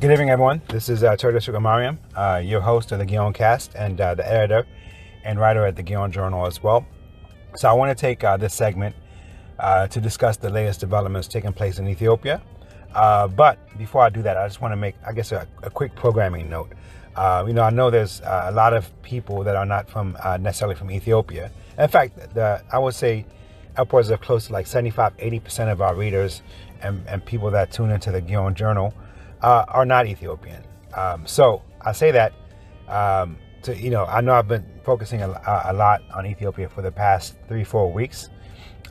Good evening, everyone. This is uh, Turtle Sugar Mariam, uh, your host of the Ghion Cast and uh, the editor and writer at the Ghion Journal as well. So I want to take uh, this segment uh, to discuss the latest developments taking place in Ethiopia. Uh, but before I do that, I just want to make, I guess, a, a quick programming note. You know, I know there's a lot of people that are not from necessarily from Ethiopia. In fact, the, I would say upwards of close to like 75, 80% of our readers and, and people that tune into the Ghion Journal uh, are not Ethiopian. Um, so I say that um, to, you know, I know I've been focusing a, a, lot on Ethiopia for the past three, four weeks.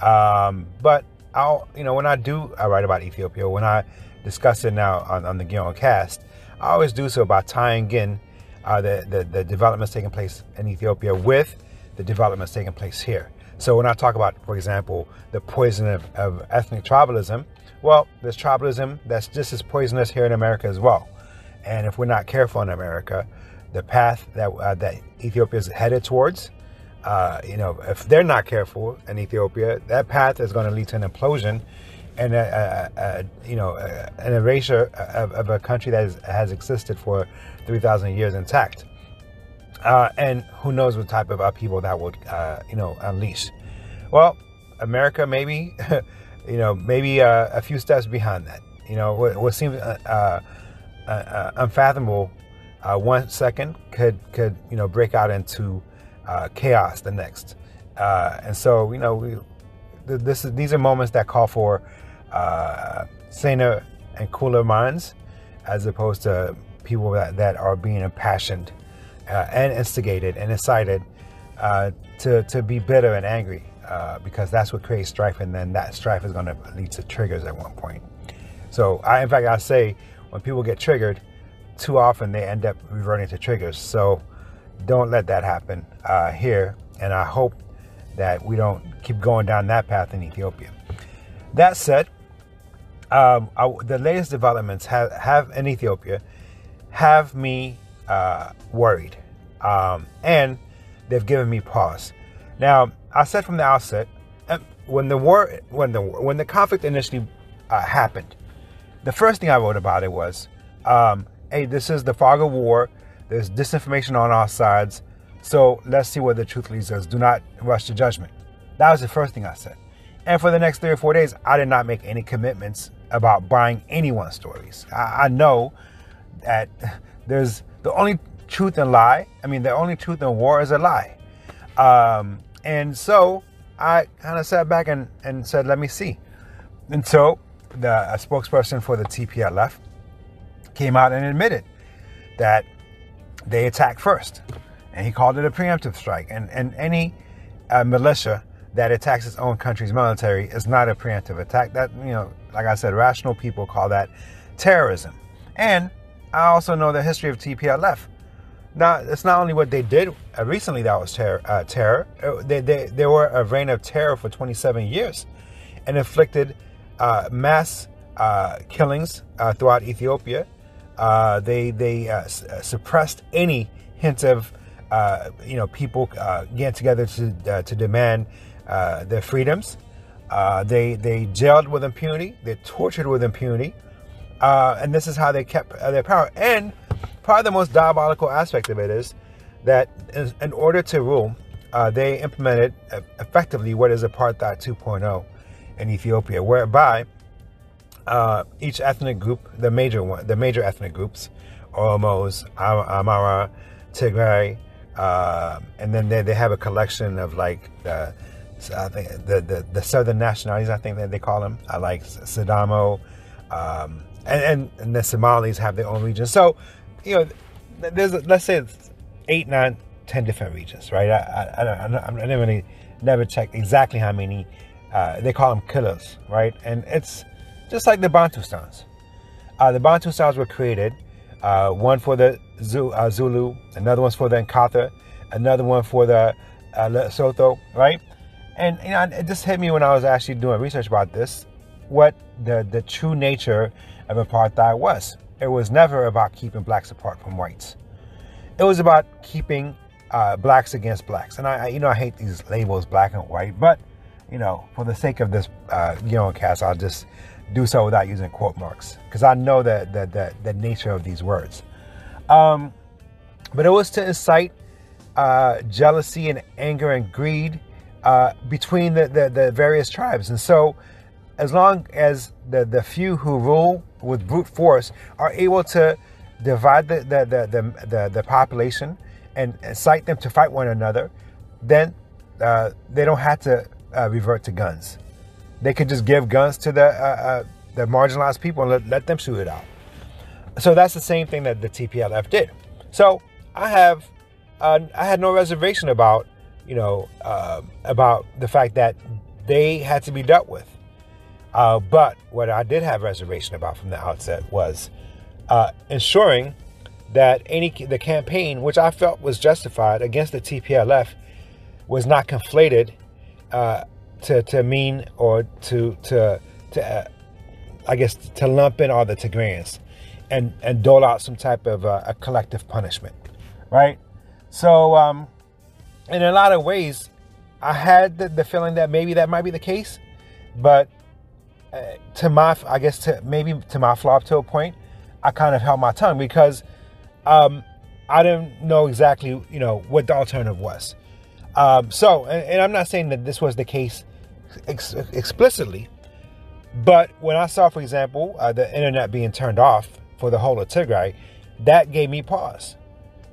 Um, but I'll, you know, when I do I write about Ethiopia, when I discuss it now on, on the Ghion cast, I always do so by tying in uh, the, the, the developments taking place in Ethiopia with the developments taking place here. So when I talk about, for example, the poison of, of ethnic tribalism, well, there's tribalism that's just as poisonous here in America as well. And if we're not careful in America, the path that uh, that Ethiopia is headed towards, uh, you know, if they're not careful in Ethiopia, that path is going to lead to an implosion and a, a, a you know an erasure of, of, a country that is, has existed for 3,000 years intact. Uh, and who knows what type of upheaval that would, uh, you know, unleash. Well, America maybe, you know, maybe uh, a few steps behind that. You know, what, what seems uh, uh, uh, unfathomable one second could could you know break out into chaos the next. and so, you know, we, this is, these are moments that call for saner and cooler minds, as opposed to people that, that are being impassioned uh, and instigated and incited uh, to, to be bitter and angry uh, because that's what creates strife, and then that strife is going to lead to triggers at one point. So, I, in fact, I say when people get triggered, too often they end up reverting to triggers. So, don't let that happen uh, here, and I hope that we don't keep going down that path in Ethiopia. That said, um, I, the latest developments have, have in Ethiopia have me uh, worried, um, and they've given me pause. Now, I said from the outset, uh, when the war, when the when the conflict initially uh, happened, the first thing I wrote about it was, um, "Hey, this is the fog of war. There's disinformation on all sides. So let's see where the truth leads us. Do not rush to judgment." That was the first thing I said. And for the next three or four days, I did not make any commitments about buying anyone's stories. I, I know that there's the only truth and lie. I mean, the only truth in war is a lie. Um, and so I kind of sat back and, and said, let me see. And so the a spokesperson for the TPLF came out and admitted that they attacked first. And he called it a preemptive strike. And, and any uh, militia that attacks its own country's military is not a preemptive attack. That, you know, like I said, rational people call that terrorism. And I also know the history of TPLF. Now, it's not only what they did uh, recently that was uh, terror. Uh, they, they, they were a reign of terror for 27 years and inflicted uh, mass uh, killings uh, throughout Ethiopia. Uh, they they uh, suppressed any hint of you know people getting together to to demand their freedoms. they they jailed with impunity. They tortured with impunity. And this is how they kept their power. And probably the most diabolical aspect of it is that in order to rule, uh, they implemented effectively what is apartheid 2.0 in Ethiopia, whereby uh, each ethnic group, the major one, the major ethnic groups, Oromos, Amara, Tigray, uh, and then they, they have a collection of like the, I think the, the, the southern nationalities, I think that they call them, I like Sidamo, um, and, and, and the Somalis have their own region. So, you know, there's let's say eight, nine, ten different regions, right? I I, I, I, I never really, never checked exactly how many. Uh, they call them kilils, right? And it's just like the Bantustans. Uh, the Bantu Bantustans were created, uh, one for the uh, Zulu, another one's for the Nkatha, another one for the uh, Lesotho, right? And you know, it just hit me when I was actually doing research about this, what the the true nature of apartheid was. It was never about keeping blacks apart from whites. It was about keeping uh, blacks against blacks. And I, I, you know, I hate these labels, black and white, but you know, for the sake of this uh, know, cast, I'll just do so without using quote marks because I know the, the, the, the, nature of these words. Um, but it was to incite uh, jealousy and anger and greed uh, between the, the, the, various tribes. And so, as long as the, the few who rule with brute force are able to divide the, the, the, the, the population and incite them to fight one another, then uh, they don't have to uh, revert to guns. They could just give guns to the uh, uh, the marginalized people and let, let them shoot it out. So that's the same thing that the TPLF did. So I have uh, I had no reservation about you know uh, about the fact that they had to be dealt with. Uh, but what I did have reservation about from the outset was uh, ensuring that any the campaign, which I felt was justified against the TPLF, was not conflated uh, to to mean or to to to uh, I guess to lump in all the Tigrayans and and dole out some type of uh, a collective punishment, right? So, um, in a lot of ways, I had the, the feeling that maybe that might be the case, but to my, I guess to maybe to my flop to a point, I kind of held my tongue because um, I didn't know exactly, you know, what the alternative was. Um, so, and, and, I'm not saying that this was the case ex- explicitly, but when I saw, for example, uh, the internet being turned off for the whole of Tigray, that gave me pause.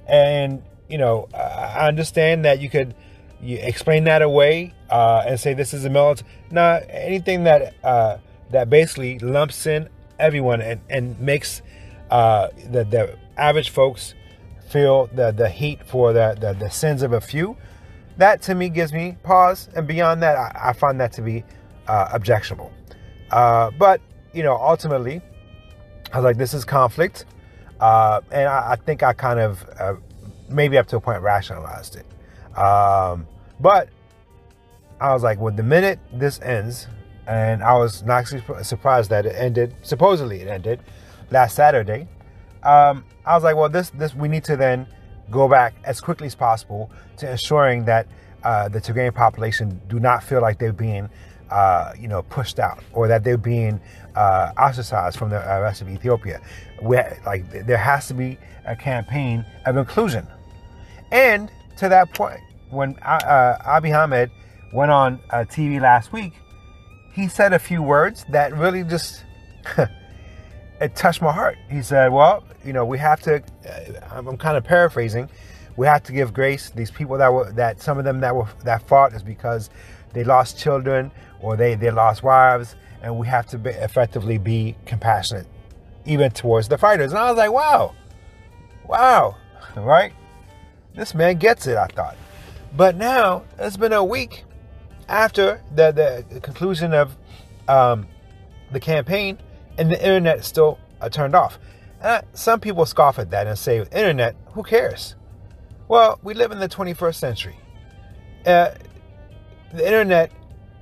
And you know, I understand that you could you explain that away uh, and say this is a military. Not anything that uh, that basically lumps in everyone and, and makes uh, the the average folks feel the the heat for the, the, the sins of a few that to me gives me pause. And beyond that, I, I find that to be uh, objectionable. Uh, but, you know, ultimately, I was like, this is conflict. Uh, and I, I, think I kind of, maybe up to a point, rationalized it. Um, but I was like, well, the minute this ends, and I was not surprised that it ended, supposedly it ended last Saturday. Um, I was like, well, this, this, we need to then go back as quickly as possible to ensuring that uh, the Tigrayan population do not feel like they're being, uh, you know, pushed out or that they're being uh, ostracized from the rest of Ethiopia. Where, like there has to be a campaign of inclusion. And to that point, when uh, Abiy Ahmed went on uh, TV last week, he said a few words that really just it touched my heart. He said, "Well, you know, we have to." Uh, I'm kind of paraphrasing. We have to give grace. These people that were that some of them that were that fought is because they lost children or they they lost wives, and we have to be, effectively be compassionate, even towards the fighters. And I was like, "Wow, wow, right? This man gets it." I thought, but now it's been a week after the the conclusion of um, the campaign and the internet still uh, turned off. Uh, some people scoff at that and say, internet, who cares? Well, we live in the 21st century. Uh, the internet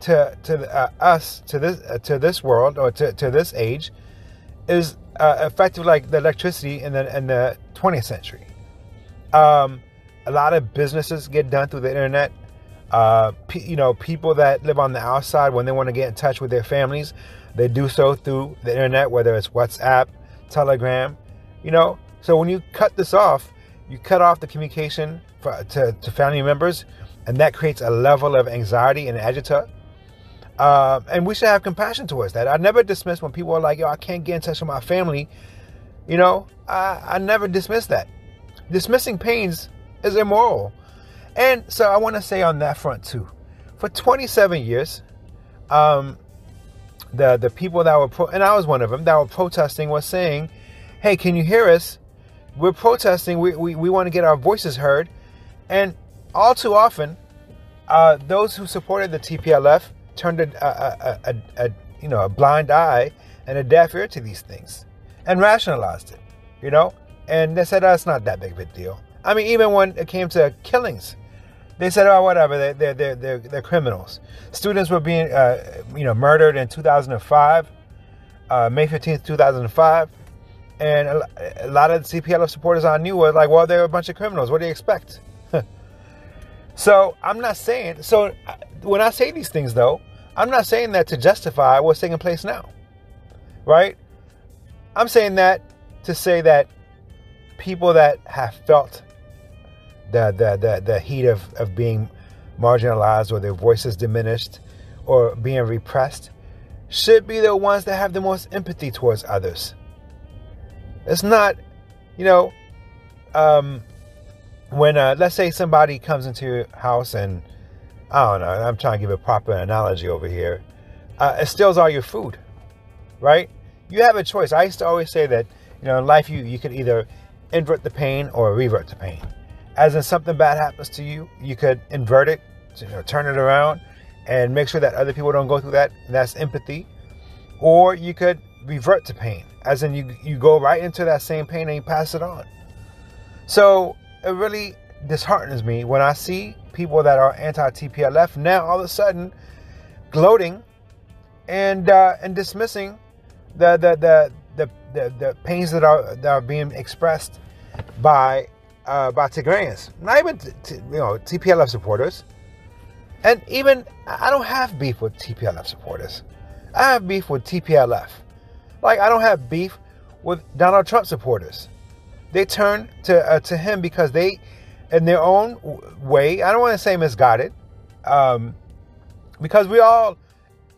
to to uh, us to this uh, to this world or to, to this age is uh, effective like the electricity in the in the 20th century. Um, a lot of businesses get done through the internet. Uh, you know, people that live on the outside when they want to get in touch with their families, they do so through the internet, whether it's WhatsApp, Telegram, you know. So when you cut this off, you cut off the communication for, to, to family members, and that creates a level of anxiety and agita. Uh, and we should have compassion towards that. I never dismiss when people are like, yo, I can't get in touch with my family. You know, I, I never dismiss that. Dismissing pains is immoral. And so I want to say on that front too. For 27 years, um, the the people that were pro- and I was one of them that were protesting was saying, "Hey, can you hear us? We're protesting. We we, we want to get our voices heard." And all too often, uh, those who supported the TPLF turned a, a, a, a, you know a blind eye and a deaf ear to these things and rationalized it, you know. And they said, "Oh, it's not that big of a deal." I mean, even when it came to killings, they said, "Oh, whatever. They're they're they're they're, they're criminals." Students were being, uh, you know, murdered in 2005, uh, May 15th, 2005, and a, lot of the TPLF supporters I knew were like, "Well, they're a bunch of criminals. What do you expect?" So I'm not saying, so when I say these things though, I'm not saying that to justify what's taking place now, right? I'm saying that to say that people that have felt the, the, the, the heat of, of being marginalized or their voices diminished or being repressed should be the ones that have the most empathy towards others. It's not, you know, um, when uh, let's say somebody comes into your house and I don't know, I'm trying to give a proper analogy over here. Uh, it steals all your food, right? You have a choice. I used to always say that, you know, in life you you could either invert the pain or revert the pain. As in something bad happens to you, you could invert it, you know, turn it around, and make sure that other people don't go through that. that's empathy. Or you could revert to pain, as in you you go right into that same pain and you pass it on. So it really disheartens me when I see people that are anti-TPLF now all of a sudden gloating and uh, and dismissing the the, the the the the pains that are that are being expressed by uh, by Tigrayans, not even t- t- you know TPLF supporters, and even I don't have beef with TPLF supporters. I have beef with TPLF. Like I don't have beef with Donald Trump supporters. They turn to uh, to him because they, in their own way, I don't want to say misguided, um, because we all,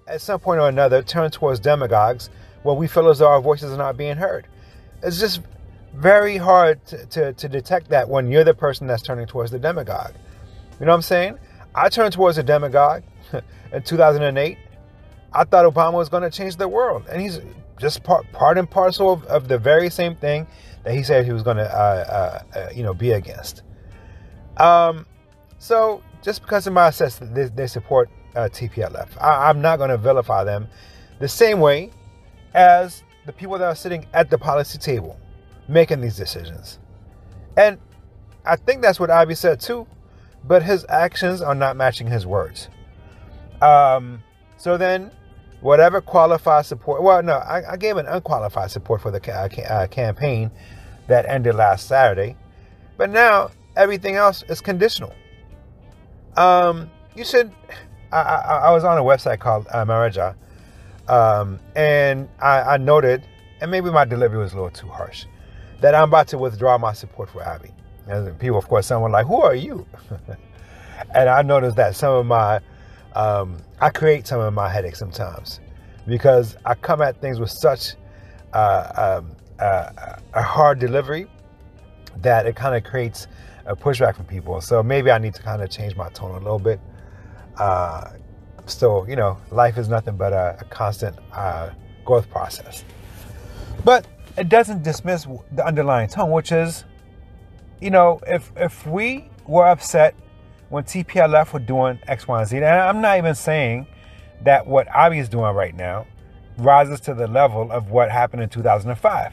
at some point or another, turn towards demagogues where we feel as though our voices are not being heard. It's just very hard to, to, to detect that when you're the person that's turning towards the demagogue. You know what I'm saying? I turned towards a demagogue in 2008. I thought Obama was going to change the world, and he's just part, part and parcel of, of the very same thing that he said he was going to, uh, uh, uh, you know, be against. Um, so just because somebody says they, they support uh, TPLF, I, I'm not going to vilify them the same way as the people that are sitting at the policy table making these decisions. And I think that's what Abiy said too, but his actions are not matching his words. Um, so then whatever qualified support. Well, no, I, I gave an unqualified support for the ca- uh, campaign that ended last Saturday, but now everything else is conditional. Um, you should. I, I, I was on a website called uh, Marija, um, and I, I noted, and maybe my delivery was a little too harsh, that I'm about to withdraw my support for Abiy. And people, of course, someone like, "Who are you?" and I noticed that some of my um, I create some of my headaches sometimes because I come at things with such uh, um, uh, a hard delivery that it kind of creates a pushback from people. So maybe I need to kind of change my tone a little bit. Uh, still, you know, life is nothing but a, a constant uh, growth process. But it doesn't dismiss the underlying tone, which is, you know, if if we were upset when TPLF were doing X, Y, and Z. And I'm not even saying that what Abiy is doing right now rises to the level of what happened in 2005.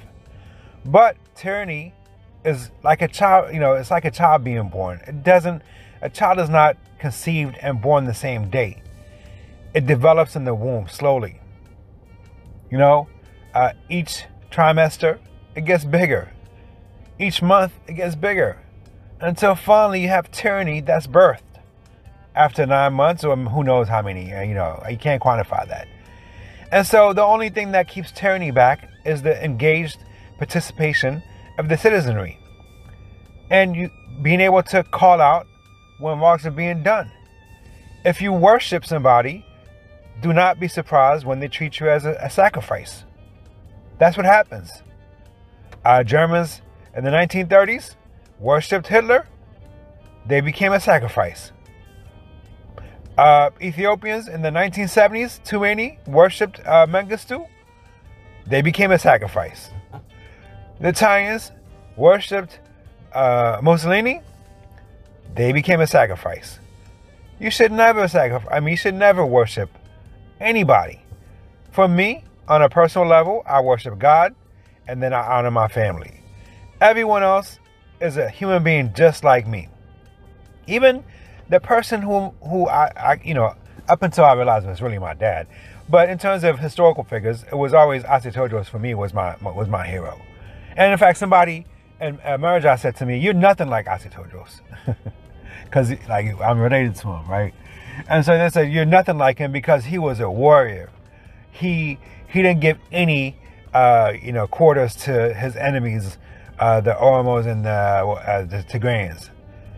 But tyranny is like a child, you know, it's like a child being born. It doesn't, a child is not conceived and born the same day. It develops in the womb slowly. You know, uh, each trimester, it gets bigger. Each month, it gets bigger. Until finally you have tyranny that's birthed. After nine months or who knows how many uh, you know you can't quantify that. And so the only thing that keeps tyranny back is the engaged participation of the citizenry. And you being able to call out when wrongs are being done. If you worship somebody do not be surprised when they treat you as a, a sacrifice that's what happens uh, germans in the 1930s worshipped Hitler, they became a sacrifice. Uh, Ethiopians in the 1970s, Tueni, worshipped uh, Mengistu, they became a sacrifice. The Italians worshipped uh, Mussolini, they became a sacrifice. You should never sacrifice. I mean, you should never worship anybody. For me, on a personal level, I worship God, and then I honor my family. Everyone else is a human being just like me. Even the person who who I, I you know up until I realized it was really my dad. But in terms of historical figures, it was always Ase Todros for me was my was my hero. And in fact, somebody in America said to me, "You're nothing like Ase Todros." because like I'm related to him, right? And so they said you're nothing like him because he was a warrior. He he didn't give any uh, you know quarters to his enemies, uh, the Oromos and the, uh, the Tigrayans.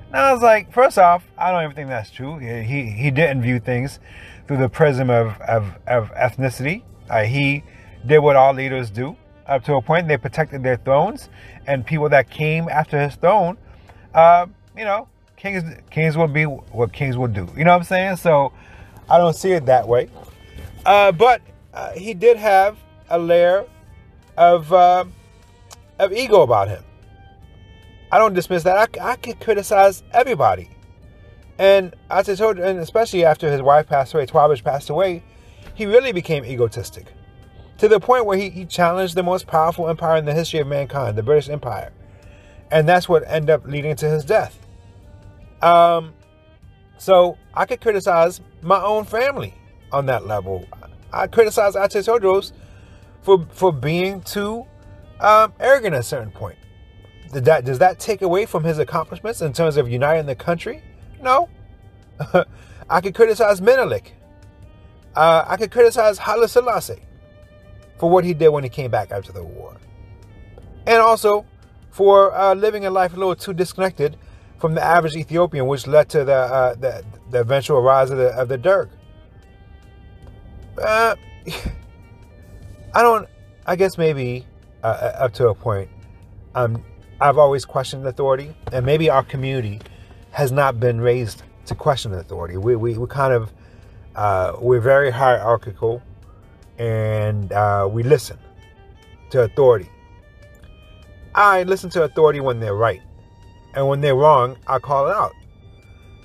And I was like, first off, I don't even think that's true. He he didn't view things through the prism of of, of ethnicity. Uh, he did what all leaders do up to a point. They protected their thrones, and people that came after his throne, uh, you know, kings kings will be what kings will do. You know what I'm saying? So I don't see it that way. Uh, but uh, he did have a layer of uh, of ego about him. I don't dismiss that. I, I can criticize everybody, and as I told, and especially after his wife passed away, Tewabech passed away, he really became egotistic to the point where he, he challenged the most powerful empire in the history of mankind, the British Empire, and that's what ended up leading to his death. Um, so I could criticize my own family on that level. I criticize Ate Todros for for being too um, arrogant at a certain point. Did that does that take away from his accomplishments in terms of uniting the country? No. I could criticize Menelik. Uh, I could criticize Haile Selassie for what he did when he came back after the war, and also for uh, living a life a little too disconnected from the average Ethiopian, which led to the uh, the, the, eventual rise of the of the Derg. Uh, I don't. I guess maybe uh, uh, up to a point. Um, I've always questioned authority, and maybe our community has not been raised to question authority. We we, we kind of uh, we're very hierarchical, and uh, we listen to authority. I listen to authority when they're right. And when they're wrong, I call it out.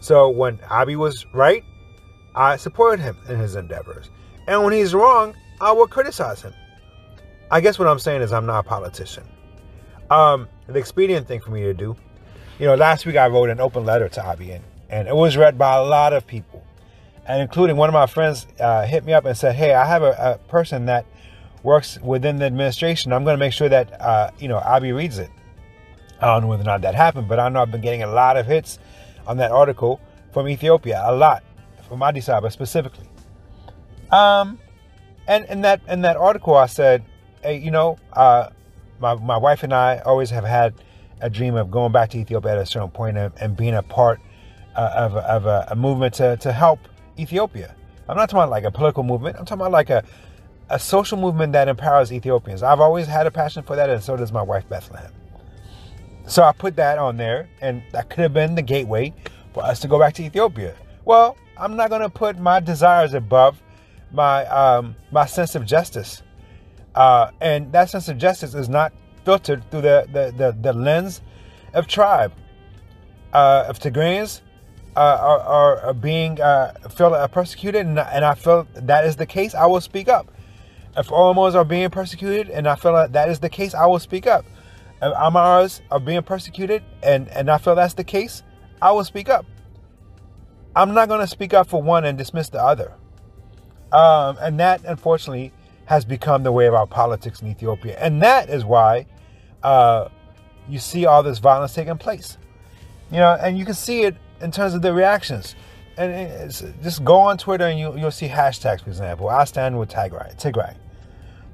So when Abiy was right, I supported him in his endeavors. And when he's wrong, I will criticize him. I guess what I'm saying is I'm not a politician. Um, the expedient thing for me to do, you know, last week I wrote an open letter to Abiy, and, it was read by a lot of people, and including one of my friends uh, hit me up and said, "Hey, I have a, a person that works within the administration. I'm going to make sure that uh, you know Abiy reads it." I don't know whether or not that happened, but I know I've been getting a lot of hits on that article from Ethiopia, a lot from Addis Ababa specifically. Um, and in that in that article, I said, hey, you know, uh, my my wife and I always have had a dream of going back to Ethiopia at a certain point and, and being a part uh, of, a, of a, a, movement to, to help Ethiopia. I'm not talking about like a political movement. I'm talking about like a, a social movement that empowers Ethiopians. I've always had a passion for that, and so does my wife Bethlehem. So I put that on there, and that could have been the gateway for us to go back to Ethiopia. Well, I'm not going to put my desires above my um, my sense of justice, uh, and that sense of justice is not filtered through the the, the, the lens of tribe. Uh, if Tigrayans uh, are, are, being uh, feel uh, persecuted, and, and I feel that is the case, I will speak up. If Oromos are being persecuted, and I feel that that is the case, I will speak up. If Amaras are being persecuted, and, and I feel that's the case, I will speak up. I'm not going to speak up for one and dismiss the other. Um, and that, unfortunately, has become the way of our politics in Ethiopia. And that is why uh, you see all this violence taking place. You know, and you can see it in terms of the reactions. And just go on Twitter and you, you'll see hashtags, for example. I stand with Tigray. Tigray.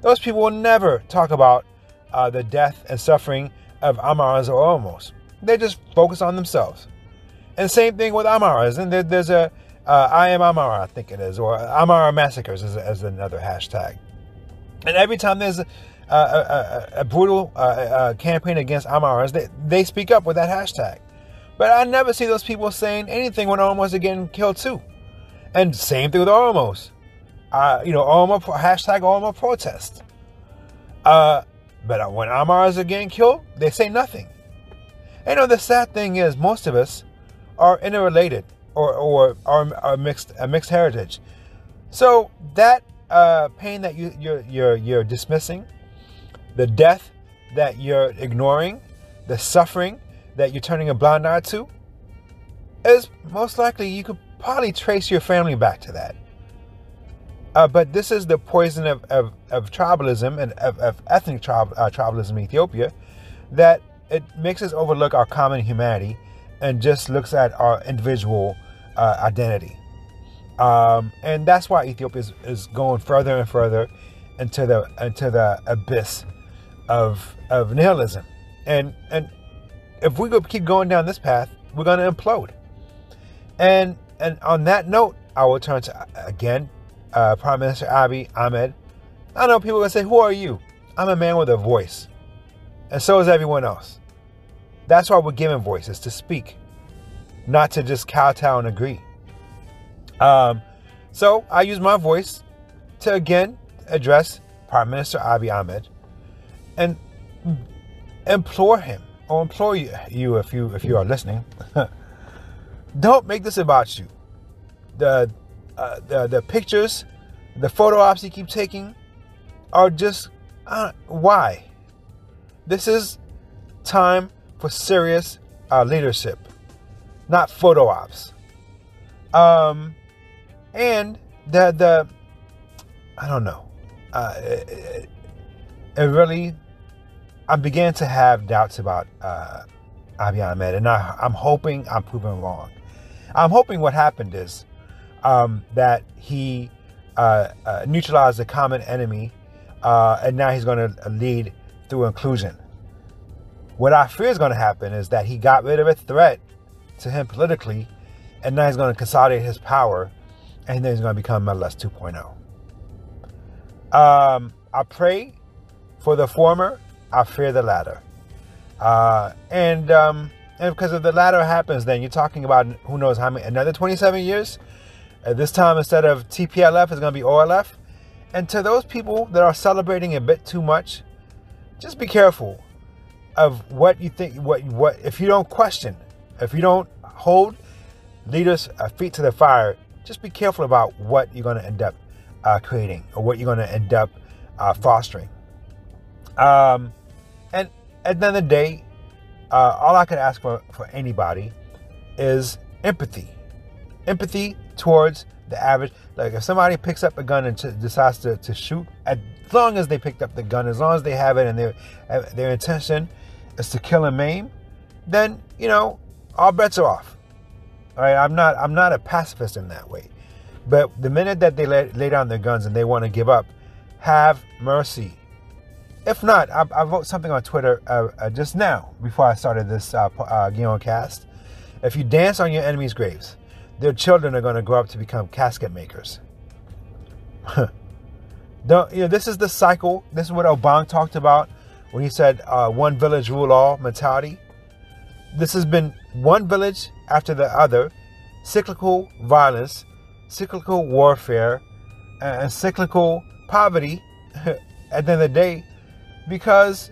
Those people will never talk about uh, the death and suffering of Amaras or Oromos. They just focus on themselves. And same thing with Amaras. And there, there's a uh, I am Amara, I think it is, or Amara Massacres is, is another hashtag. And every time there's a, a, a, a brutal uh, uh, campaign against Amaras, they, they speak up with that hashtag. But I never see those people saying anything when Oromos are getting killed too. And same thing with Oromos. Uh, you know, Oromo, hashtag Oromo protest. Uh, but when Amars are getting killed, they say nothing. And you know, the sad thing is, most of us are interrelated or, or are, are mixed, a mixed heritage. So that uh, pain that you, you're, you're, you're dismissing, the death that you're ignoring, the suffering that you're turning a blind eye to, is most likely you could probably trace your family back to that. Uh, but this is the poison of, of, of tribalism and of, of ethnic uh, tribalism in Ethiopia that it makes us overlook our common humanity and just looks at our individual uh, identity. Um, and that's why Ethiopia is, is going further and further into the into the abyss of of nihilism. And and if we go keep going down this path, we're going to implode. And and on that note, I will turn to again uh, Prime Minister Abiy Ahmed. I know people are going to say, "Who are you?" I'm a man with a voice, and so is everyone else. That's why we're given voices to speak, not to just kowtow and agree. Um, so I use my voice to again address Prime Minister Abiy Ahmed and implore him or implore you, if you if you are listening, don't make this about you. The, uh, the the pictures, the photo ops you keep taking, are just uh, why. This is time for serious uh, leadership, not photo ops. Um, and the the I don't know. Uh, it, it really I began to have doubts about uh, Abiy Ahmed, and I, am hoping I'm proven wrong. I'm hoping what happened is um, that he uh, uh, neutralized the common enemy, uh, and now he's going to lead through inclusion. What I fear is going to happen is that he got rid of a threat to him politically, and now he's going to consolidate his power, and then he's going to become Meles 2.0. Um, I pray for the former I fear the latter. Uh, and um, and because if the latter happens, then you're talking about who knows how many another 27 years. At this time, instead of TPLF, it's going to be OLF. And to those people that are celebrating a bit too much, just be careful of what you think. What what if you don't question, if you don't hold leaders' uh, feet to the fire, just be careful about what you're going to end up uh, creating or what you're going to end up uh, fostering. Um, and at the end of the day, uh, all I can ask for for anybody is empathy. Empathy towards the average. Like if somebody picks up a gun and decides to, to shoot, as long as they picked up the gun, as long as they have it and their uh, their intention is to kill and maim, then you know all bets are off. All right, I'm not I'm not a pacifist in that way, but the minute that they lay, lay down their guns and they want to give up, have mercy if not, I, I wrote something on Twitter uh, uh, just now before I started this uh, uh, cast. If you dance on your enemies' graves, their children are going to grow up to become casket makers. Don't, you know, this is the cycle. This is what Obama talked about when he said uh, one village rule all mentality. This has been one village after the other, cyclical violence, cyclical warfare, and cyclical poverty. At the end of the day, because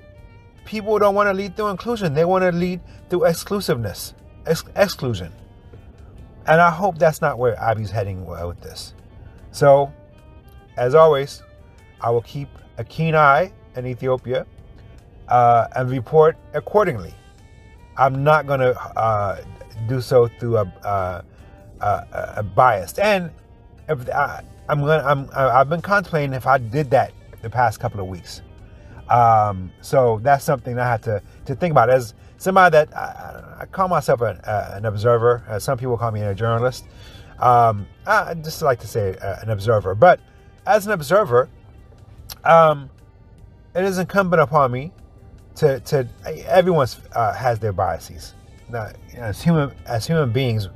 people don't want to lead through inclusion. They want to lead through exclusiveness, ex- exclusion. And I hope that's not where Abiy's heading with this. So, as always, I will keep a keen eye in Ethiopia uh, and report accordingly. I'm not going to uh, do so through a, uh, a, a biased. And if I, I'm going, I'm, I've been contemplating if I did that the past couple of weeks. Um, so that's something I had to, to think about. As somebody that I, I call myself an, uh, an observer, some people call me a journalist. Um, I just like to say uh, an observer. But as an observer, um, it is incumbent upon me to, to everyone uh, has their biases. Now, as human as human beings,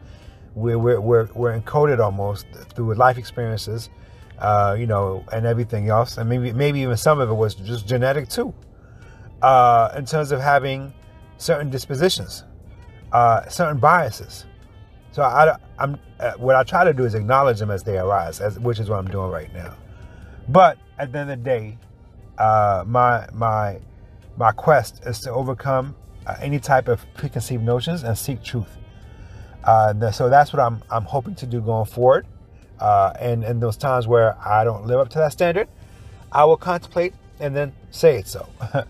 we're, we're, we're, we're encoded almost through life experiences uh, you know, and everything else. And maybe maybe even some of it was just genetic too, uh, in terms of having certain dispositions, uh, certain biases. So I, am uh, what I try to do is acknowledge them as they arise, as, which is what I'm doing right now. But at the end of the day, uh, my my my quest is to overcome uh, any type of preconceived notions and seek truth. so that's what I'm I'm hoping to do going forward. Uh, and in those times where I don't live up to that standard, I will contemplate and then say it so.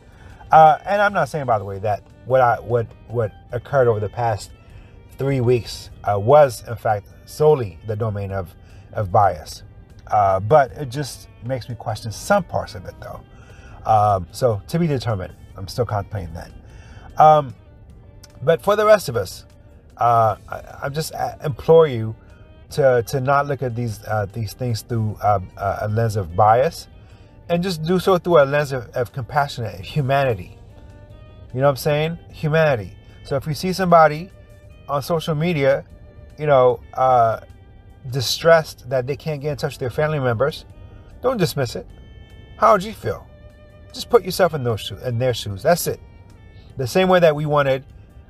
uh, and I'm not saying, by the way, that what I what what occurred over the past three weeks uh, was, in fact, solely the domain of of bias. Uh, but it just makes me question some parts of it, though. Um, so to be determined. I'm still contemplating that. Um, but for the rest of us, uh, I, I, just uh, implore you to to not look at these uh, these things through uh, a lens of bias, and just do so through a lens of, of compassionate humanity. You know what I'm saying? Humanity. So if you see somebody on social media, you know, uh, distressed that they can't get in touch with their family members, don't dismiss it. How would you feel? Just put yourself in those shoes, in their shoes. That's it. The same way that we wanted,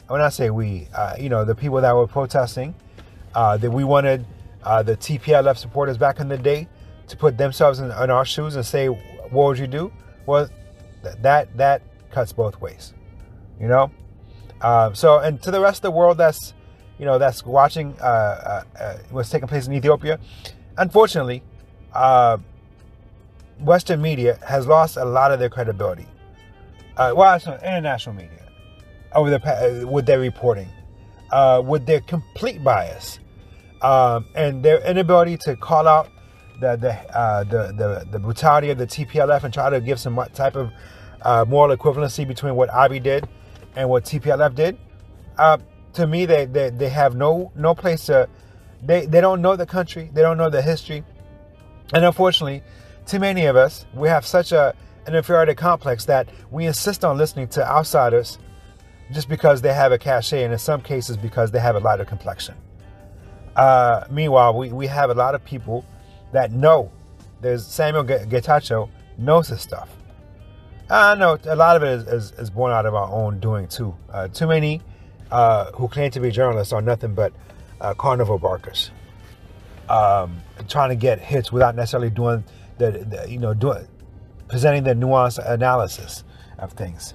when I say we, uh, you know, the people that were protesting, uh, that we wanted uh, the TPLF supporters back in the day to put themselves in, in our shoes and say, "What would you do?" Well, that that cuts both ways, you know. Uh, so, and to the rest of the world, that's you know that's watching uh, uh, uh what's taking place in Ethiopia. Unfortunately, Western media has lost a lot of their credibility. Uh, well, international media over the with their reporting, with their complete bias, um, and their inability to call out the the, the the the brutality of the TPLF and try to give some type of moral equivalency between what Abiy did and what TPLF did, uh, to me, they, they, they have no no place to. They, they don't know the country. They don't know the history. And unfortunately, too many of us, we have such a an inferiority complex that we insist on listening to outsiders just because they have a cachet, and in some cases because they have a lighter complexion. Uh, meanwhile, we, we have a lot of people that know. There's Samuel Getachew knows his stuff. I know a lot of it is, is, is born out of our own doing too. Uh, too many uh, who claim to be journalists are nothing but uh, carnival barkers, um, trying to get hits without necessarily doing the, you know doing presenting the nuanced analysis of things.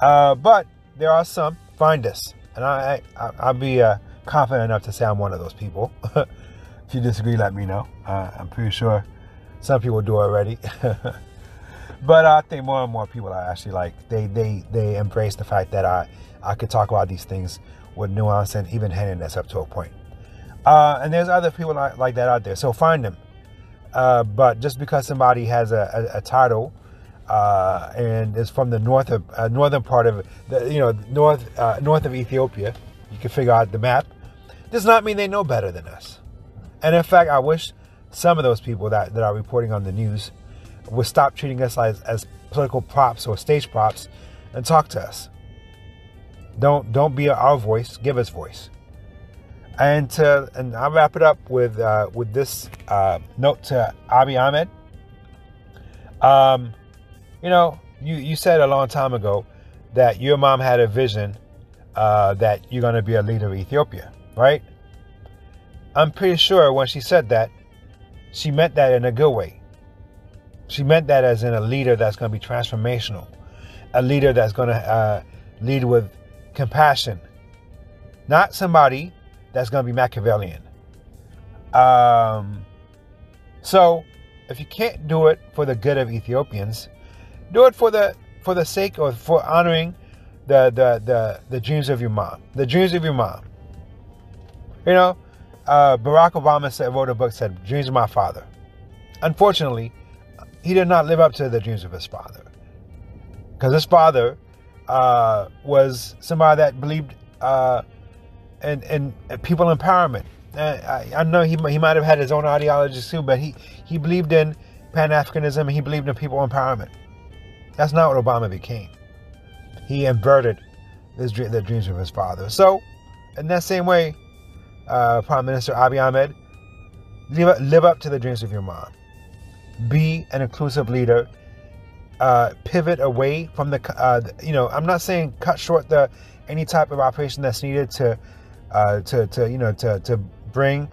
Uh, but there are some find this, and I, I will be uh, confident enough to say I'm one of those people. if you disagree, let me know. Uh, I'm pretty sure some people do already. But I think more and more people are actually like they they they embrace the fact that I I could talk about these things with nuance and even handedness up to a point. Uh, and there's other people like, like that out there. So find them. Uh, but just because somebody has a, a, a title uh, and is from the north of uh, northern part of the you know north uh, north of Ethiopia, you can figure out the map. Does not mean they know better than us. And in fact, I wish some of those people that, that are reporting on the news would stop treating us as, as political props or stage props and talk to us. Don't don't be our voice. Give us voice. And to, and I'll wrap it up with uh, with this uh, note to Abiy Ahmed. Um, you know, you you said a long time ago that your mom had a vision uh, that you're going to be a leader of Ethiopia, right? I'm pretty sure when she said that, she meant that in a good way. She meant that as in a leader that's going to be transformational, a leader that's going to uh, lead with compassion, not somebody that's going to be Machiavellian. Um, so, if you can't do it for the good of Ethiopians, do it for the for the sake of for honoring the the the, the dreams of your mom, the dreams of your mom. You know, uh, Barack Obama said, wrote a book said, "Dreams of my father." Unfortunately, he did not live up to the dreams of his father. Because his father uh, was somebody that believed uh, in, in, people empowerment. I, I, know he, he might have had his own ideologies too, but he, he believed in Pan Africanism he believed in people empowerment. That's not what Obama became. He inverted his, the dreams of his father. So, in that same way, uh, Prime Minister Abiy Ahmed, live, live up to the dreams of your mom be an inclusive leader. Uh, pivot away from the, uh, you know, I'm not saying cut short the any type of operation that's needed to, uh, to, to, you know, to, to bring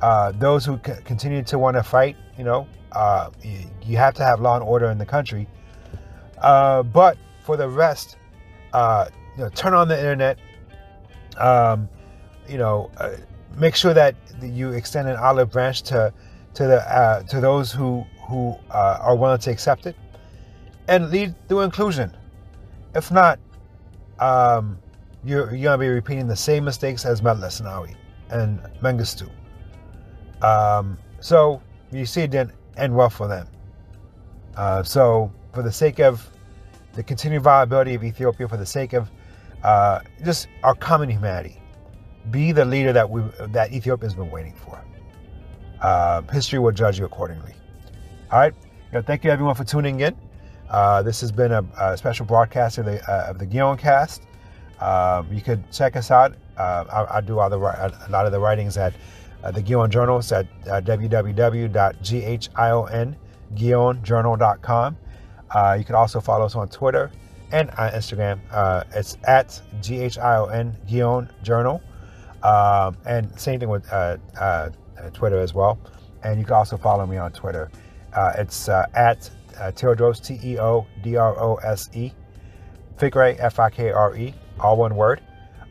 uh, those who c- continue to want to fight. You know, uh, you, you, have to have law and order in the country. Uh, but for the rest, you know, turn on the internet. Um, you know, make sure that you extend an olive branch to to the to those who who uh, are willing to accept it and lead through inclusion. If not, um, you're, you're going to be repeating the same mistakes as Zenawi and Mengistu. Um, so you see it didn't end well for them. Uh, so for the sake of the continued viability of Ethiopia, for the sake of uh, just our common humanity, be the leader that we that Ethiopia has been waiting for. Uh, history will judge you accordingly. All right. You know, thank you everyone for tuning in. Uh, this has been a, a special broadcast of the uh, of the Ghion Cast. Um, you could check us out. Uh, I, I, do all the a lot of the writings at uh, the Ghion Journals at uh, www.ghionjournal.com. Uh, you can also follow us on Twitter and on Instagram. Uh, it's at G-H-I-O-N, Ghion Journal. Um, and same thing with uh, uh, Twitter as well. And you can also follow me on Twitter. Uh, it's uh, at uh, Teodrose, T E O D R O S E, Fikre, F I K R E, all one word.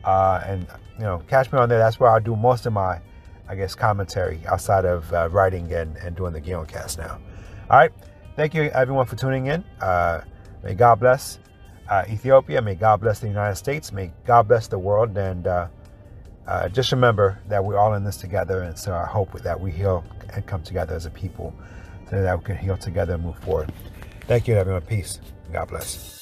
and, you know, catch me on there. That's where I do most of my I guess, commentary outside of uh, writing and, and doing the Ghioncast now. All right. Thank you, everyone, for tuning in. Uh, may God bless uh, Ethiopia. May God bless the United States. May God bless the world. And uh, uh, just remember that we're all in this together. And so I hope that we heal and come together as a people so that we can heal together and move forward. Thank you, everyone. Peace. God bless.